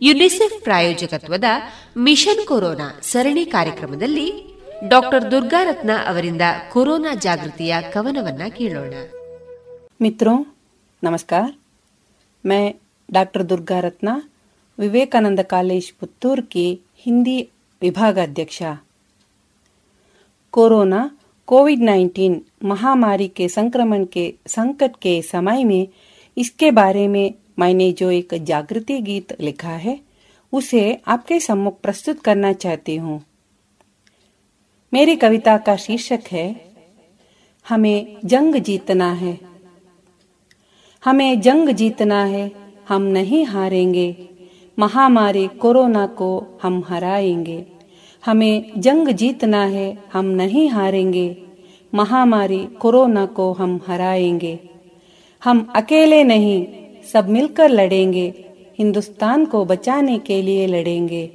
UNICEF ಪ್ರಾಯೋಜಕತ್ವದ mission corona ಸರಣಿ ಕಾರ್ಯಕ್ರಮದಲ್ಲಿ ಡಾಕ್ಟರ್ ದುರ್ಗಾರತ್ನ ಅವರಿಂದ ಕೊರೋನಾ ಜಾಗೃತಿಯ ಕವನವನ್ನ ಕೇಳೋಣ ಮಿತ್ರೋ ನಮಸ್ಕಾರ मैं डॉक्टर दुर्गा रत्ना विवेकानंद कॉलेज पुत्तूर की हिंदी विभागाध्यक्षा कोरोना कोविड 19 महामारी के संक्रमण के संकट के समय में इसके बारे में मैंने जो एक जागृति गीत लिखा है, उसे आपके सम्मुख प्रस्तुत करना चाहती हूँ। मेरी कविता का शीर्षक है, हमें जंग जीतना है। हमें जंग जीतना है, हम नहीं हारेंगे। महामारी कोरोना को हम हराएँगे। हमें जंग जीतना है, हम नहीं हारेंगे। महामारी कोरोना को हम हराएँगे। हम अकेले नहीं सब मिलकर लड़ेंगे, हिंदुस्तान को बचाने के लिए लड़ेंगे।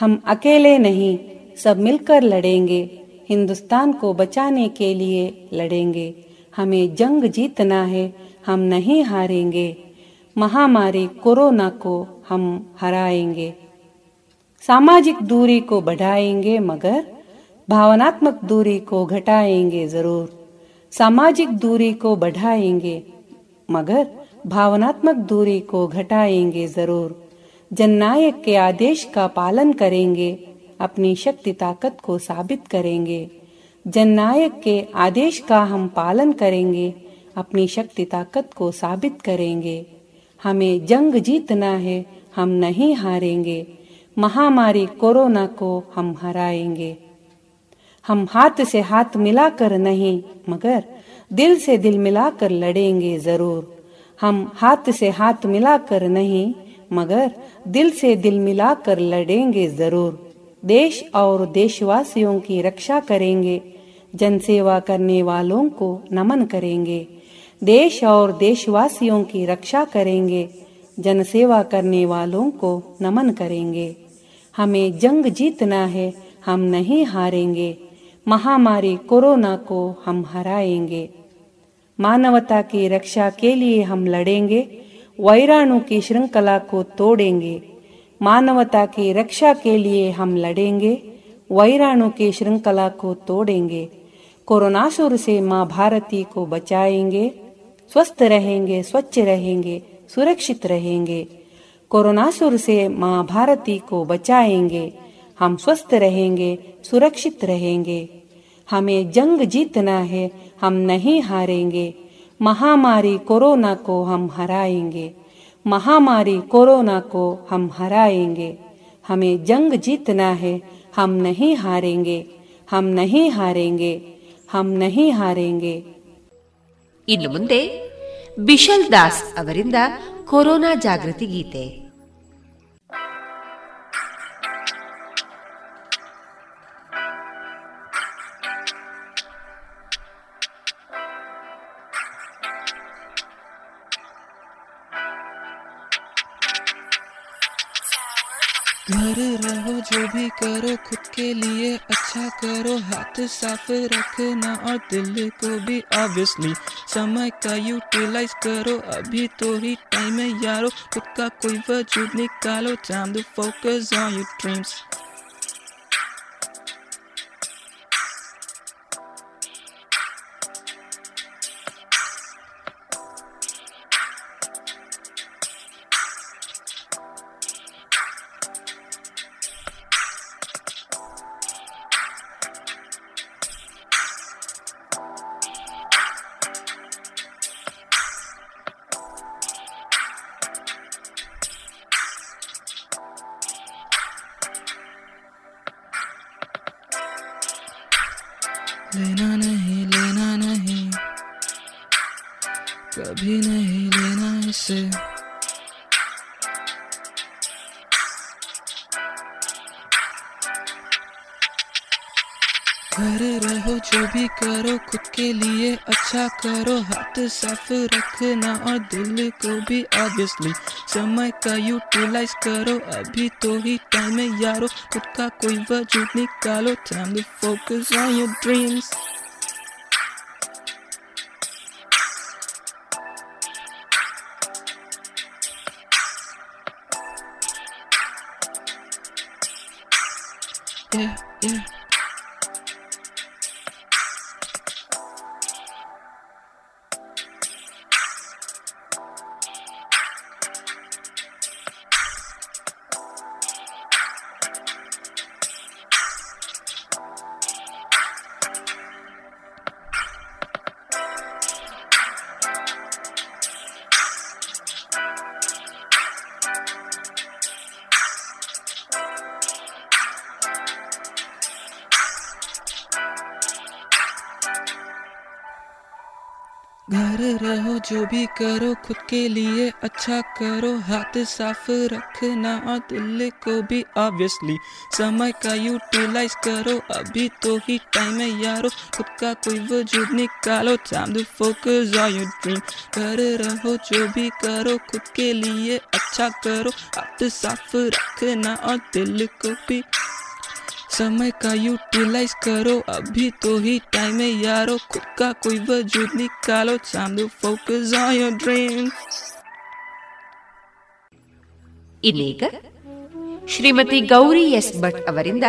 हम अकेले नहीं, सब मिलकर लड़ेंगे, हिंदुस्तान को बचाने के लिए लड़ेंगे। हमें जंग जीतना है, हम नहीं हारेंगे। महामारी कोरोना को हम हराएँगे। सामाजिक दूरी को बढ़ाएँगे, मगर भावनात्मक दूरी को घटाएँगे ज़रूर। सामाजिक दूरी को बढ़ाएँगे, मगर भावनात्मक दूरी को घटाएँगे ज़रूर। जननायक के आदेश का पालन करेंगे, अपनी शक्ति ताकत को साबित करेंगे। जननायक के आदेश का हम पालन करेंगे, अपनी शक्ति ताकत को साबित करेंगे। हमें जंग जीतना है, हम नहीं हारेंगे। महामारी कोरोना को हम हराएँगे। हम हाथ से हाथ मिलाकर नहीं, मगर दिल से दिल मिलाकर लड़ेंगे ज़रूर। हम हाथ से हाथ मिलाकर नहीं, मगर दिल से दिल मिलाकर लड़ेंगे ज़रूर। देश और देशवासियों की रक्षा करेंगे, जनसेवा करने वालों को नमन करेंगे। देश और देशवासियों की रक्षा करेंगे, जनसेवा करने वालों को नमन करेंगे। हमें जंग जीतना है, हम नहीं हारेंगे। महामारी कोरोना को हम हराएँगे। मानवता की रक्षा के लिए हम लड़ेंगे वैराणु की श्रृंखला को तोड़ेंगे मानवता की रक्षा के लिए हम लड़ेंगे वैराणु की श्रृंखला को तोड़ेंगे कोरोनासुर से माँ भारती को बचाएँगे स्वस्थ रहेंगे स्वच्छ रहेंगे सुरक्षित रहेंगे कोरोनासुर से माँ भारती को बचाएँगे हम स्वस्थ रहेंगे सुरक्षित रहेंगे हमें जंग जीतना है हम नहीं हारेंगे महामारी कोरोना को हम हराएंगे महामारी कोरोना को हम हराएंगे हमें जंग जीतना है हम नहीं हारेंगे हम नहीं हारेंगे हम नहीं हारेंगे ಇನ್ನು ಮುಂದೆ ಬಿಶಲ್ ದಾಸ್ ಅವರಿಂದ ಕೊರೋನಾ ಜಾಗೃತಿ ಗೀತೆ घर रहो, जो भी करो, खुद के लिए अच्छा करो। हाथ साफ़ रखना और दिल को भी ऑब्वियसली समय का यूटिलाइज करो। अभी तो ही टाइम है यारो, खुद का कोई वजूद निकालो। चाँद फोकस ऑन योर ड्रीम्स लेना नहीं लेना नहीं। कभी नहीं लेना इसे। जो भी करो खुद के लिए अच्छा करो। हाथ साफ़ रखना और दिल को भी ऑब्वियसली समय का यूटिलाइज करो। अभी तो ही टाइम है यारो, खुद का कोई वजूद निकालो। Time focus on your dreams घर रहो, जो भी करो, खुद के लिए अच्छा करो। हाथ साफ़ रखना और दिल को भी ऑब्वियसली समय का यूटिलाइज करो। अभी तो ही टाइम है यारो, खुद का कोई वजूद निकालो। To focus on your dream घर रहो, जो भी करो, खुद के लिए अच्छा करो। हाथ साफ़ रखना और दिल को भी समय का यूटिलाइज करो अभी तो ही टाइम है यारो खुद का कोई वजूद निकालो time to focus on your dream ಇನ್ನೀಗ ಶ್ರೀಮತಿ ಗೌರಿ ಎಸ್ ಭಟ್ ಅವರಿಂದ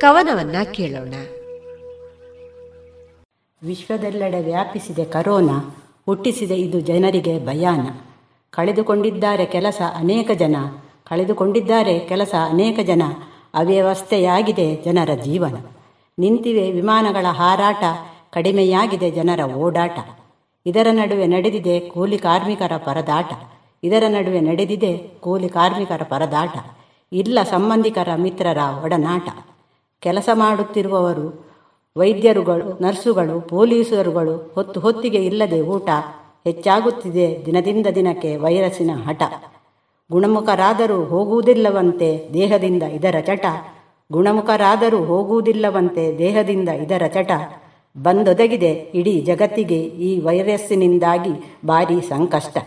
ಕವನವನ್ನ ಕೇಳೋಣ ವಿಶ್ವದೆಲ್ಲೆಡೆ ವ್ಯಾಪಿಸಿದೆ ಕರೋನಾ ಹುಟ್ಟಿಸಿದೆ ಇದು ಜನರಿಗೆ ಭಯಾನ ಕಳೆದುಕೊಂಡಿದ್ದಾರೆ ಕೆಲಸ ಅನೇಕ ಜನ ಕಳೆದುಕೊಂಡಿದ್ದಾರೆ ಕೆಲಸ ಅನೇಕ ಜನ ಅವ್ಯವಸ್ಥೆಯಾಗಿದೆ ಜನರ ಜೀವನ. ನಿಂತಿವೆ ವಿಮಾನಗಳ ಹಾರಾಟ, ಕಡಿಮೆಯಾಗಿದೆ ಜನರ ಓಡಾಟ. ಇದರ ನಡುವೆ ನಡೆದಿದೆ ಕೂಲಿ ಕಾರ್ಮಿಕರ ಪರದಾಟ. ಇದರ ನಡುವೆ ನಡೆದಿದೆ ಕೂಲಿ ಕಾರ್ಮಿಕರ ಪರದಾಟ. ಇಲ್ಲ ಸಂಬಂಧಿಕರ ಮಿತ್ರರ ಒಡನಾಟ. ಕೆಲಸ ಮಾಡುತ್ತಿರುವವರು, ವೈದ್ಯರುಗಳು, ನರ್ಸುಗಳು, ಪೊಲೀಸರುಗಳು ಹೊತ್ತು ಹೊತ್ತಿಗೆ ಇಲ್ಲದೆ ಊಟ ಹೆಚ್ಚಾಗುತ್ತಿದೆ ದಿನದಿಂದ ದಿನಕ್ಕೆ ವೈರಸ್ಸಿನ ಹಠ. ಗುಣಮುಖರಾದರೂ ಹೋಗುವುದಿಲ್ಲವಂತೆ ದೇಹದಿಂದ ಇದರ ಚಟ. ಗುಣಮುಖರಾದರೂ ಹೋಗುವುದಿಲ್ಲವಂತೆ ದೇಹದಿಂದ ಇದರ ಚಟ. ಬಂದೊದಗಿದೆ ಇಡೀ ಜಗತ್ತಿಗೆ ಈ ವೈರಸ್ಸಿನಿಂದಾಗಿ ಭಾರಿ ಸಂಕಷ್ಟ.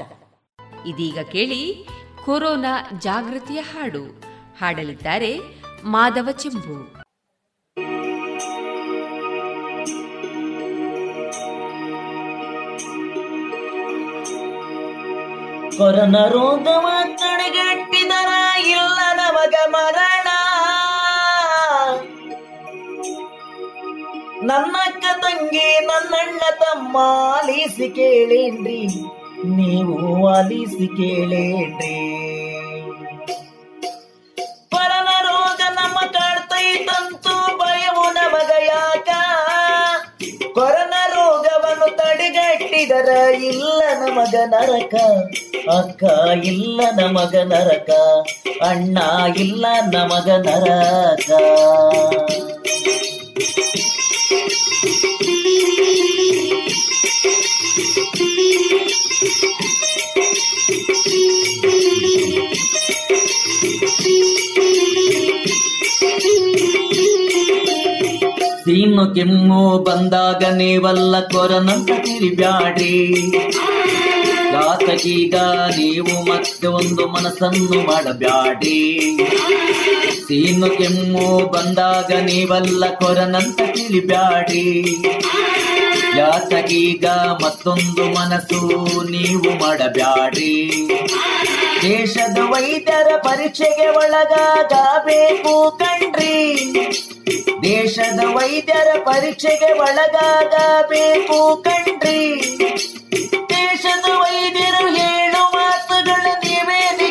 ಇದೀಗ ಕೇಳಿ ಕೊರೋನಾ ಜಾಗೃತಿಯ ಹಾಡು. ಹಾಡಲಿದ್ದಾರೆ ಮಾಧವ ಚೆಂಬು. ಕೊರೋನಾ ರೋಗವ ತಡೆಗಟ್ಟಿದರ ಇಲ್ಲ ನಮಗ ಮರಣ. ನನ್ನಕ್ಕ ತಂಗಿ, ನನ್ನಣ್ಣ ತಮ್ಮ ಆಲಿಸಿ ಕೇಳೇನ್ರಿ? ನೀವು ಆಲಿಸಿ ಕೇಳೇನ್ರಿ? ಪರನ ರೋಗ ನಮ್ಮ ಕಾಡ್ತೈತಂತೂ ತಡೆಗಟ್ಟಿದರ ಇಲ್ಲ ನಮಗ ನರಕ. ಅಕ್ಕ ಇಲ್ಲ ನಮಗ ನರಕ. ಅಣ್ಣ ಇಲ್ಲ ನಮಗ ನರಕ. ಸೀನು ಕೆಮ್ಮು ಬಂದಾಗ ನೀವಲ್ಲ ಕೊರನಂತ ತಿರಿಬ್ಯಾಡ್ರಿ ಘಾತಕೀಗ ನೀವು ಮತ್ತೆ ಒಂದು ಮನಸ್ಸನ್ನು ಮಾಡಬ್ಯಾಡಿ ಸೀನು ಕೆಮ್ಮು ಬಂದಾಗ ನೀವಲ್ಲ ಕೊರನಂತ ತಿಳಿಬ್ಯಾಡಿ ಯಾತಕೀಗ ಮತ್ತೊಂದು ಮನಸ್ಸು ನೀವು ಮಾಡಬ್ಯಾಡ್ರಿ. ದೇಶದ ವೈದ್ಯರ ಪರೀಕ್ಷೆಗೆ ಒಳಗಾಗಬೇಕು ಕಣ್ರಿ. ದೇಶದ ವೈದ್ಯರ ಪರೀಕ್ಷೆಗೆ ಒಳಗಾಗಬೇಕು ಕಣ್ರಿ. ದೇಶದ ವೈದ್ಯರು ಹೇಳು ಮಾತುಗಳ ನೀವೇನೆ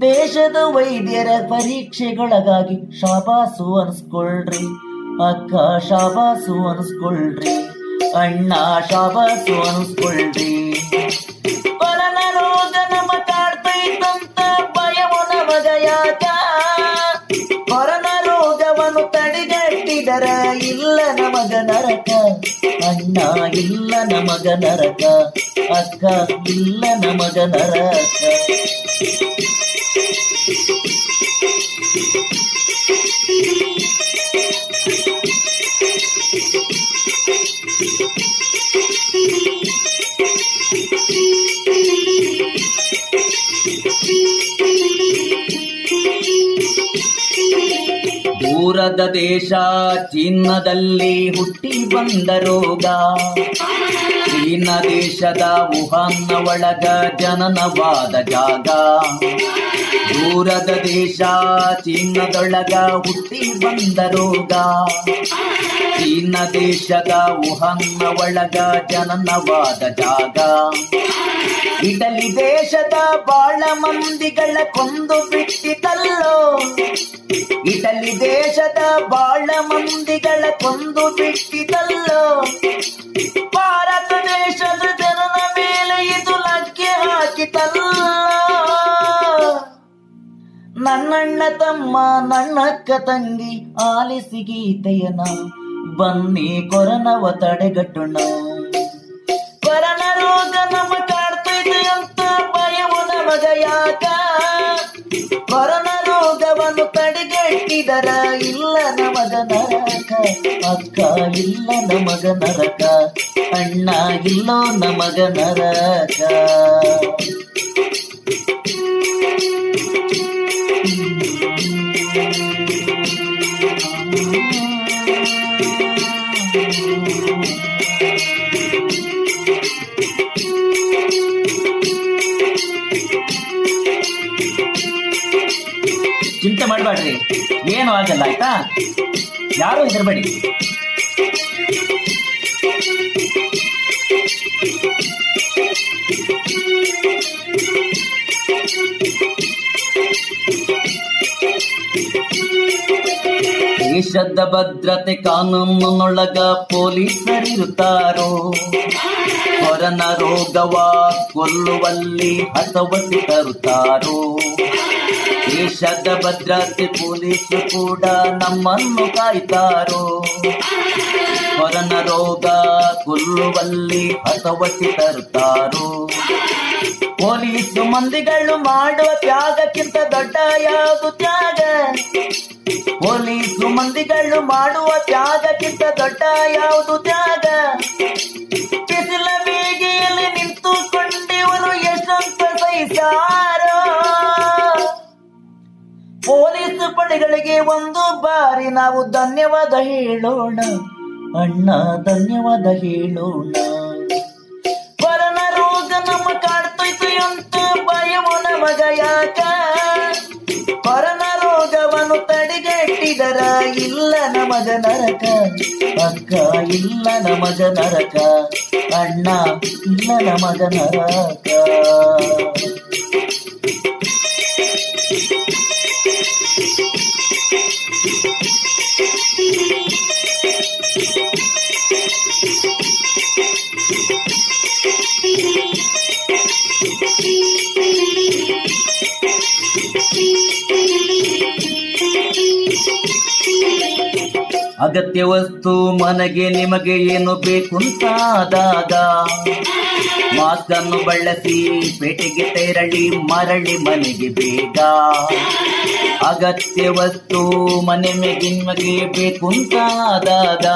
ದೇಶದ ವೈದ್ಯರ ಪರೀಕ್ಷೆಗೊಳಗಾಗಿ ಶಾಬಾಸು ಅನ್ಸ್ಕೊಳ್ರಿ. ಅಕ್ಕ ಶಾಬಾಸು ಅನ್ಸ್ಕೊಳ್ರಿ. ಅಣ್ಣ ಶಾಬಾಸು ಅನ್ಸ್ಕೊಳ್ರಿ. ನಮಗ ನರಕ ಅಣ್ಣ ಇಲ್ಲ ನಮಗ ನರಕ ಅಕ್ಕ ಇಲ್ಲ ನಮಗ ನರಕ ದೂರದ ದೇಶ ಚೀನದಲ್ಲಿ ಹುಟ್ಟಿ ಬಂದ ರೋಗ. ಚೀನ ದೇಶದ ವುಹಾನ್ನ ಒಳಗ ಜನನವಾದ ಜಾಗ. ದೂರದ ದೇಶ, ಚೀನದೊಳಗ ಹುಟ್ಟಿ ಬಂದ ರೋಗ. ಚೀನ ದೇಶದ ಊಹನ್ನ ಒಳಗ ಜನನವಾದ ಜಾಗ. ಇಟಲಿ ದೇಶದ ಬಾಳ ಮಂದಿಗಳ ಕೊಂದು ಬಿಟ್ಟಿತಲ್ಲೋ. ಇಟಲಿ ದೇಶದ ಬಾಳ ಮಂದಿಗಳ ಕೊಂದು ಬಿಟ್ಟಿತಲ್ಲೋ. ಭಾರತ ದೇಶದ ನನ್ನಣ್ಣ ತಮ್ಮ ನನ್ನಕ್ಕ ತಂಗಿ ಆಲಿಸಿ ಗೀತೆಯನ ಬನ್ನಿ ಕೊರನವ ತಡೆಗಟ್ಟೋಣ. ಕೊರನ ರೋಗ ನಮ್ಮ ಕಾಡ್ತೈತೆ ಅಂತ ಭಯವು ನಮಗ ಯಾಕ? ಕೊರನ ರೋಗವನ್ನು ತಡೆಗಟ್ಟಿದರ ಇಲ್ಲ ನಮಗ ನರಕ? ಅಕ್ಕ ಇಲ್ಲ ನಮಗ ನರಕ. ಅಣ್ಣ ಇಲ್ಲೋ ನಮಗ ನರಕ. इधर बैठ। गई ದೇಶದ ಭದ್ರತೆ ಕಾನೂನಿನೊಳಗ ಪೊಲೀಸರಿರುತ್ತಾರೋ? ಕೊರನ ರೋಗವ ಕೊಲ್ಲುವಲ್ಲಿ ಹತವತಿ ತರುತ್ತಾರೋ? ದೇಶದ ಭದ್ರತೆ ಪೊಲೀಸರು ಕೂಡ ನಮ್ಮನ್ನು ಕಾಯ್ತಾರೋ? ಕೊರನ ರೋಗ ಕೊಲ್ಲುವಲ್ಲಿ ಹತವತಿ ತರುತ್ತಾರೋ? ಪೊಲೀಸು ಮಂದಿಗಳು ಮಾಡುವ ತ್ಯಾಗಕ್ಕಿಂತ ದೊಡ್ಡ ಯಾವುದು ತ್ಯಾಗ? ಪೊಲೀಸು ಮಂದಿಗಳು ಮಾಡುವ ತ್ಯಾಗಕ್ಕಿಂತ ದೊಡ್ಡ ಯಾವುದು ತ್ಯಾಗ? ಬಿಸಿಲ ಬೇಗೆಯಲ್ಲಿ ನಿಂತುಕೊಂಡಿವರು ಎಷ್ಟಂತ ಸಹಿಸಾರೋ ಪೊಲೀಸ್ ಪಡೆಗಳಿಗೆ ಒಂದು ಬಾರಿ ನಾವು ಧನ್ಯವಾದ ಹೇಳೋಣ. ಅಣ್ಣ, ಧನ್ಯವಾದ ಹೇಳೋಣ. ತಡೆಗಟ್ಟಿದರ ಇಲ್ಲ ನಮಗ ನರಕ. ಅಕ್ಕ ಇಲ್ಲ ನಮಗ ನರಕ. ಅಣ್ಣ ಇಲ್ಲ ನಮಗ ನರಕ. ಅಗತ್ಯ ವಸ್ತು ಮನೆಗೆ ನಿಮಗೆ ಏನು ಬೇಕು ಅಂತಾದಾಗ ಮಾಸ್ಕ್ ಅನ್ನು ಬಳಸಿ ಪೇಟೆಗೆ ತೆರಳಿ ಮರಳಿ ಮನೆಗೆ ಬೇಗ. ಅಗತ್ಯ ವಸ್ತು ಮನೆ ಮೇಲೆ ನಿಮಗೆ ಬೇಕು ಅಂತಾದಾಗ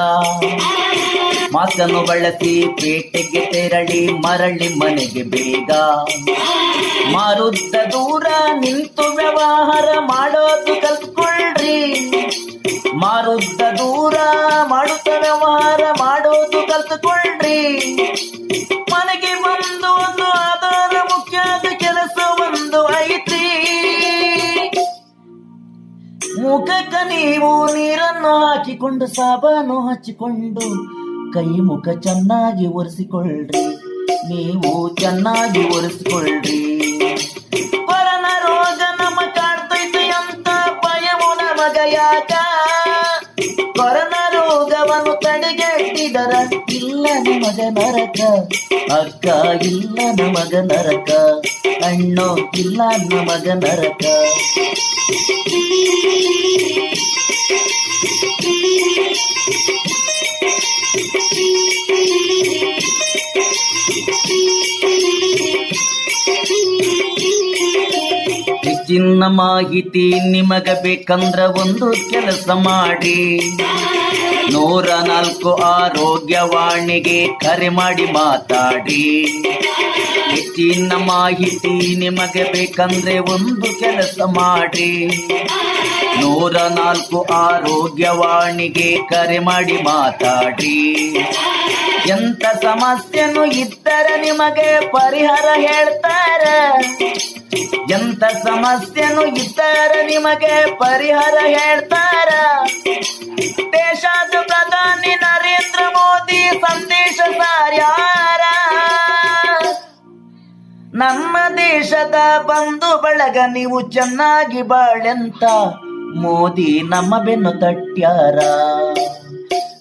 ಮಾಸ್ಕ್ ಅನ್ನು ಬಳಸಿ ಪೇಟೆಗೆ ತೆರಳಿ ಮರಳಿ ಮನೆಗೆ ಬೇಗ. ಮಾರುತ್ತ ದೂರ ನಿಂತು ವ್ಯವಹಾರ ಮಾಡೋದು ಕಲ್ತ್ಕೊಳ್ರಿ. ಮಾರುದ್ದ ದೂರ ಮಾಡುತ್ತ ವ್ಯವಹಾರ ಮಾಡೋದು ಕಲ್ತುಕೊಳ್ಳ್ರಿ ಮನೆಗೆ ಬಂದು ಒಂದು ಆಧಾರ ಮುಖ್ಯದ ಕೆಲಸ ಒಂದು ಐತಿ ಮುಖಕ್ಕ ನೀವು ನೀರನ್ನು ಹಾಕಿಕೊಂಡು, ಸಾಬಾನು ಹಚ್ಚಿಕೊಂಡು, ಕೈ ಮುಖ ಚೆನ್ನಾಗಿ ಒರೆಸಿಕೊಳ್ಳ್ರಿ ನೀವು ಚೆನ್ನಾಗಿ ಒರೆಸಿಕೊಳ್ಳ್ರಿ ಇಲ್ಲ ನಮಗ ನರಕ. ಅಕ್ಕ ಇಲ್ಲ ನಮಗ ನರಕ. ಅಣ್ಣೋ ಇಲ್ಲ ನಮಗ ನರಕ. ಚಿನ್ನ ಮಾಹಿತಿ ನಿಮಗ ಬೇಕಂದ್ರ ಒಂದು ಕೆಲಸ ಮಾಡಿ. ನೂರ ನಾಲ್ಕು ಆರೋಗ್ಯವಾಣಿಗೆ ಕರೆ ಮಾಡಿ ಮಾತಾಡಿ. ಹೆಚ್ಚಿನ ಮಾಹಿತಿ ನಿಮಗೆ ಬೇಕಂದ್ರೆ ಒಂದು ಕೆಲಸ ಮಾಡಿ. ನೂರ ನಾಲ್ಕು ಆರೋಗ್ಯವಾಣಿಗೆ ಕರೆ ಮಾಡಿ ಮಾತಾಡಿ ಎಂತ ಸಮಸ್ಯೆನು ಇದ್ದರೆ ನಿಮಗೆ ಪರಿಹಾರ ಹೇಳ್ತಾರ. ಎಂತ ಸಮಸ್ಯೆನು ಇದ್ದರೆ ನಿಮಗೆ ಪರಿಹಾರ ಹೇಳ್ತಾರ. ದೇಶದ ಪ್ರಧಾನಿ ನರೇಂದ್ರ ಮೋದಿ ಸಂದೇಶ ಸಾರ್ಯಾರ. ನಮ್ಮ ದೇಶದ ಬಂಧು ಬಳಗ ನೀವು ಚೆನ್ನಾಗಿ ಬಾಳೆಂತ ಮೋದಿ ನಮ್ಮ ಬೆನ್ನು ತಟ್ಯಾರ.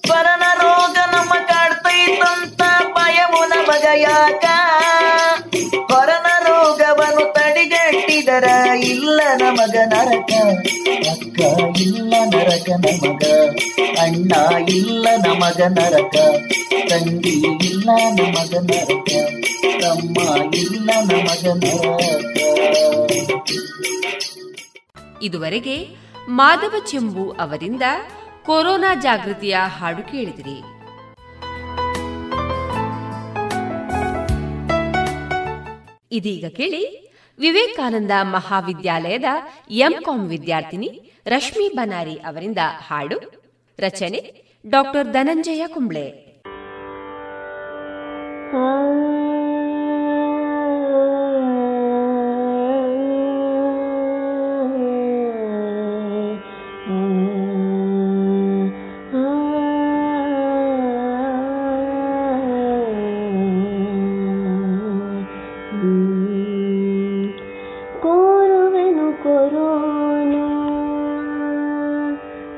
ಪರನ ರೋಗ ನಮ್ಮ ಕಾಡ್ತೈತಂತ ಭಯವು ನಮಗ ಯಾಕ? ಕೊರೋನಾ ರೋಗವನ್ನು ತಡೆಗಟ್ಟಿದರ ಇಲ್ಲ ನಮಗ ನರಕ. ಅಕ್ಕ ಇಲ್ಲ ನರಕ ನಮಗ. ಅಣ್ಣ ಇಲ್ಲ ನಮಗ ನರಕ. ತಂಗಿ ಇಲ್ಲ ನಮಗ ನರಕ. ತಮ್ಮ ಇಲ್ಲ ನಮಗ ನರಕ. ಇದುವರೆಗೆ ಮಾಧವ ಚೆಂಬು ಅವರಿಂದ ಕೊರೋನಾ ಜಾಗೃತಿಯ ಹಾಡು ಕೇಳಿದಿರಿ. ಇದೀಗ ಕೇಳಿ ವಿವೇಕಾನಂದ ಮಹಾವಿದ್ಯಾಲಯದ ಎಂಕಾಂ ವಿದ್ಯಾರ್ಥಿನಿ ರಶ್ಮಿ ಬನಾರಿ ಅವರಿಂದ ಹಾಡು, ರಚನೆ ಡಾಕ್ಟರ್ ಧನಂಜಯ ಕುಂಬ್ಳೆ.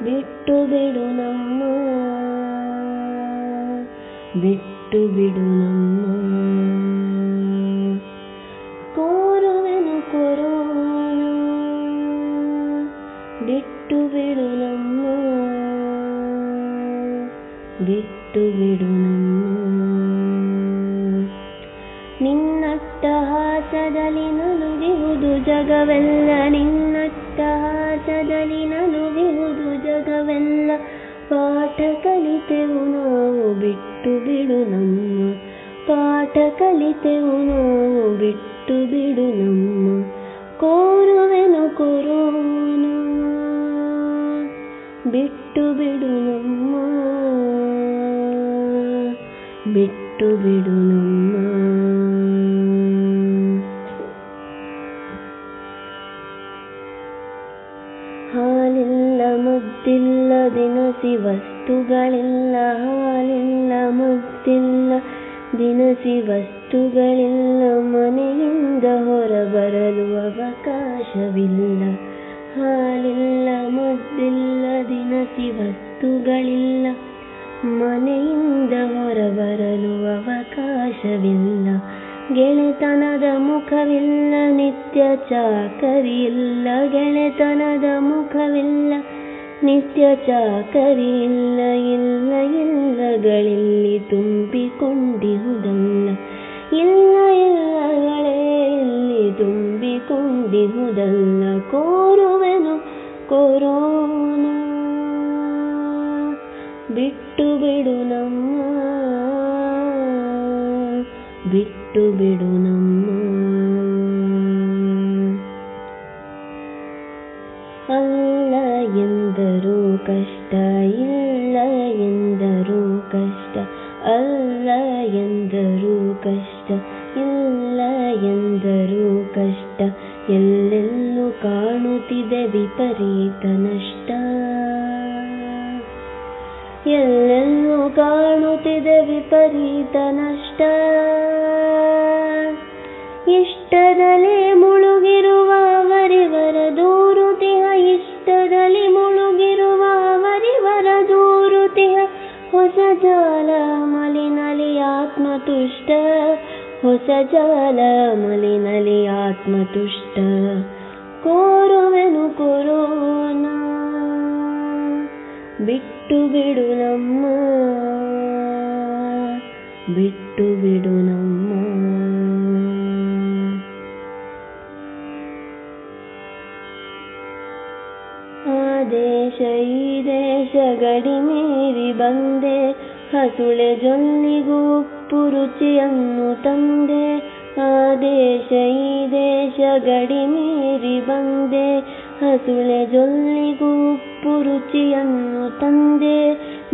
ಬಿಟ್ಟು ಬಿಡು ನಮ್ಮ. ಬಿಟ್ಟು ಬಿಡು ನಮ್ಮ. ಕೋರುವೆನು ಕೊರೋನ. ಬಿಟ್ಟು ಬಿಡು ನಮ್ಮ. ಬಿಟ್ಟು ಬಿಡು ನಮ್ಮ. ನಿನ್ನಟ್ಟಹಾಸದಲ್ಲಿ ನಲುಗಿಹುದು ಜಗವೆಲ್ಲ. ನಿನ್ನಟ್ಟಹಾಸದಲ್ಲಿ ನಾವು ಬಿಟ್ಟು ಬಿಡು ನಮ್ಮ ಪಾಠ ಕಲಿತೆವು ನಾವು ಬಿಟ್ಟು ಬಿಡು ನಮ್ಮ ಕೋರುವೆನು ಕೊರೋನ ಬಿಟ್ಟು ಬಿಡು ನಮ್ಮ ಬಿಟ್ಟು ಬಿಡು ನಮ್ಮ ಗೆಳೆತನದ ಮುಖವಿಲ್ಲ, ನಿತ್ಯ ಚಾಕರಿಯಿಲ್ಲ, ಗೆಳೆತನದ ಮುಖವಿಲ್ಲ, ನಿತ್ಯ ಚಾಕರಿಯಿಲ್ಲ, ಇಲ್ಲ, ಇಲ್ಲಗಳಲ್ಲಿ ತುಂಬಿಕೊಂಡಿಹುದಲ್ಲ ಇಲ್ಲ, ಇಲ್ಲಗಳೇ ಇಲ್ಲಿ ತುಂಬಿಕೊಂಡಿಹುದಲ್ಲ ಕೋರುವೆನು, ಕೊರೋನ, ಬಿಟ್ಟು ಬಿಡು ನಮ್ಮ ಬಿಟ್ಟು ಬಿಡು ನಮ್ಮ. ಅಲ್ಲ ಎಂದರು ಕಷ್ಟ, ಇಲ್ಲ ಎಂದರು ಕಷ್ಟ, ಅಲ್ಲ ಎಂದರು ಕಷ್ಟ, ಇಲ್ಲ ಎಂದರು ಕಷ್ಟ, ಎಲ್ಲೆಲ್ಲೂ ಕಾಣುತ್ತಿದೆ ವಿಪರೀತ ನಷ್ಟ. ಎಲ್ಲೆಲ್ಲೂ ಕಾಣುತ್ತಿದೆ ವಿಪರೀತ ನಷ್ಟ. ಇಷ್ಟದಲ್ಲಿ ಮುಳುಗಿರುವ ದೂರುತಿಹ ಇಷ್ಟದಲ್ಲಿ ಮುಳುಗಿರುವ ದೂರುತಿಹ ಹೊಸ ಜಾಲ ಮಲಿನಲಿ ಆತ್ಮತುಷ್ಟ, ಹೊಸ ಜಾಲ ಮಲಿನಲಿ ಆತ್ಮತುಷ್ಟ. ಕೋರುವೆನು ಕೊರೋನ, ಬಿಟ್ಟು ಬಿಡು ನಮ್ಮ, ಬಿಟ್ಟು ಬಿಡು ನಮ್ಮ. ಬಂದೆ, ಹಸುಳೆ ಜೊಲ್ಲಿಗೂ ಉಪ್ಪು ರುಚಿಯನ್ನು ತಂದೆ, ಆ ದೇಶ ಈ ದೇಶ ಗಡಿ ಮೀರಿ ಬಂದೆ, ಹಸುಳೆ ಜೊಲ್ಲಿಗೂ ಉಪ್ಪು ರುಚಿಯನ್ನು ತಂದೆ,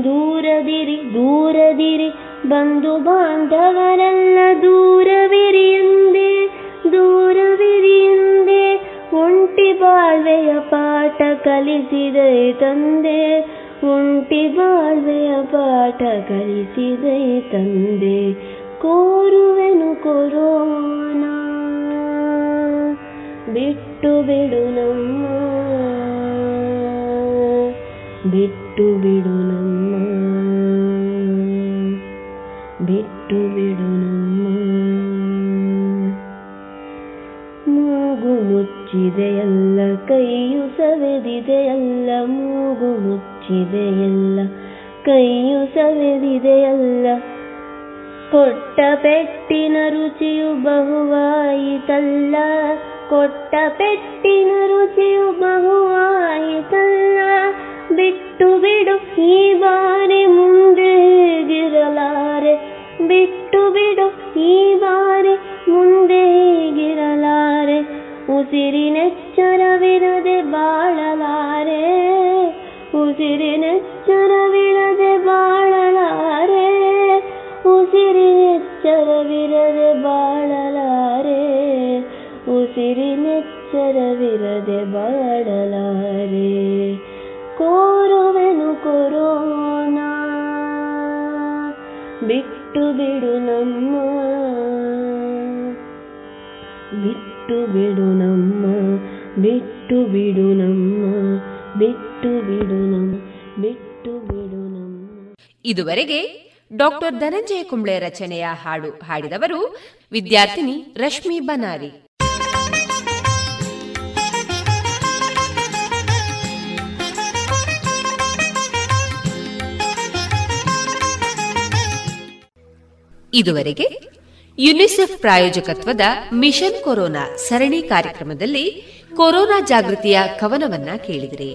ದೂರದಿರಿ ದೂರದಿರಿ, ಬಂಧು ಬಾಂಧವರೆಲ್ಲ ದೂರವಿರಿಯಂದೆ ದೂರವಿರಿಯಂದೆ ಒಂಟಿ ಬಾಳ್ವೆಯ ಪಾಠ ಕಲಿಸಿದೆ ತಂದೆ. ಒಂಟಿ ಬಾಳ್ವೆಯ ಪಾಠ ಕಲಿಸಿದೆ ತಂದೆ. ಕೋರುವೆನು ಕೊರೋನ. ಬಿಟ್ಟು ಬಿಡು ನಮ್ಮ. ಬಿಟ್ಟು ಬಿಡು ನಮ್ಮ. ಬಿಟ್ಟು ಬಿಡು ನಮ್ಮ. ಮೂಗು ಮುಚ್ಚಿದೆಯಲ್ಲ, ಕೈಯು ಸವೆದಿದೆಯಲ್ಲ, ಮೂಗು ಮುಚ್ಚಿದೆಯಲ್ಲ ಕೈಯು ಸವೆದಿದೆಯಲ್ಲ ಕೊಟ್ಟ ಪೆಟ್ಟಿನ ರುಚಿಯು ಬಹುವಾಯಿತಲ್ಲ ಕೊಟ್ಟ ಪೆಟ್ಟಿನ ರುಚಿಯು ಬಹುವಾಯಿತಲ್ಲ ಬಿಟ್ಟು ಬಿಡು ಈ ಬಾರಿ ಮುಂದೆ ಹೇಗಿರಲಾರೆ ಬಿಟ್ಟು ಬಿಡು ಈ ಬಾರಿ ಮುಂದೆ ಹೇಗಿರಲಾರೆ ಉಸಿರಿನೆಚ್ಚರವಿರದೆ ಬಾಳಲಾರೆ ಉಸಿರಿನೆಚ್ಚರವಿರದೆ ಬಾಳಲಾರೆ. ಉಸಿರಿನೆಚ್ಚರವಿರದೆ ಬಾಳಲಾರೆ. ಉಸಿರಿನೆಚ್ಚರವಿರದೆ ಬಾಳಲಾರೆ. ಕೋರುವೆನು ಕೊರೋನಾ, ಬಿಟ್ಟು ಬಿಡು ನಮ್ಮ, ಬಿಟ್ಟು ಬಿಡು ನಮ್ಮ, ಬಿಟ್ಟು ಬಿಡು ನಮ್ಮ. ಬಿಟ್ಟು ಬಿಡು ನಮ್ಮ ಬಿಟ್ಟು ಬಿಡು ನಮ್ಮ ಇದುವರೆಗೆ ಡಾಕ್ಟರ್ ಧನಂಜಯ ಕುಂಬ್ಳೆ ರಚನೆಯ ಹಾಡು ಹಾಡಿದವರು ವಿದ್ಯಾರ್ಥಿನಿ ರಶ್ಮಿ ಬನಾರಿ. ಇದುವರೆಗೆ ಯುನಿಸೆಫ್ ಪ್ರಾಯೋಜಕತ್ವದ ಮಿಷನ್ ಕೊರೋನಾ ಸರಣಿ ಕಾರ್ಯಕ್ರಮದಲ್ಲಿ ಕೊರೋನಾ ಜಾಗೃತಿಯ ಕವನವನ್ನ ಕೇಳಿದಿರಿ.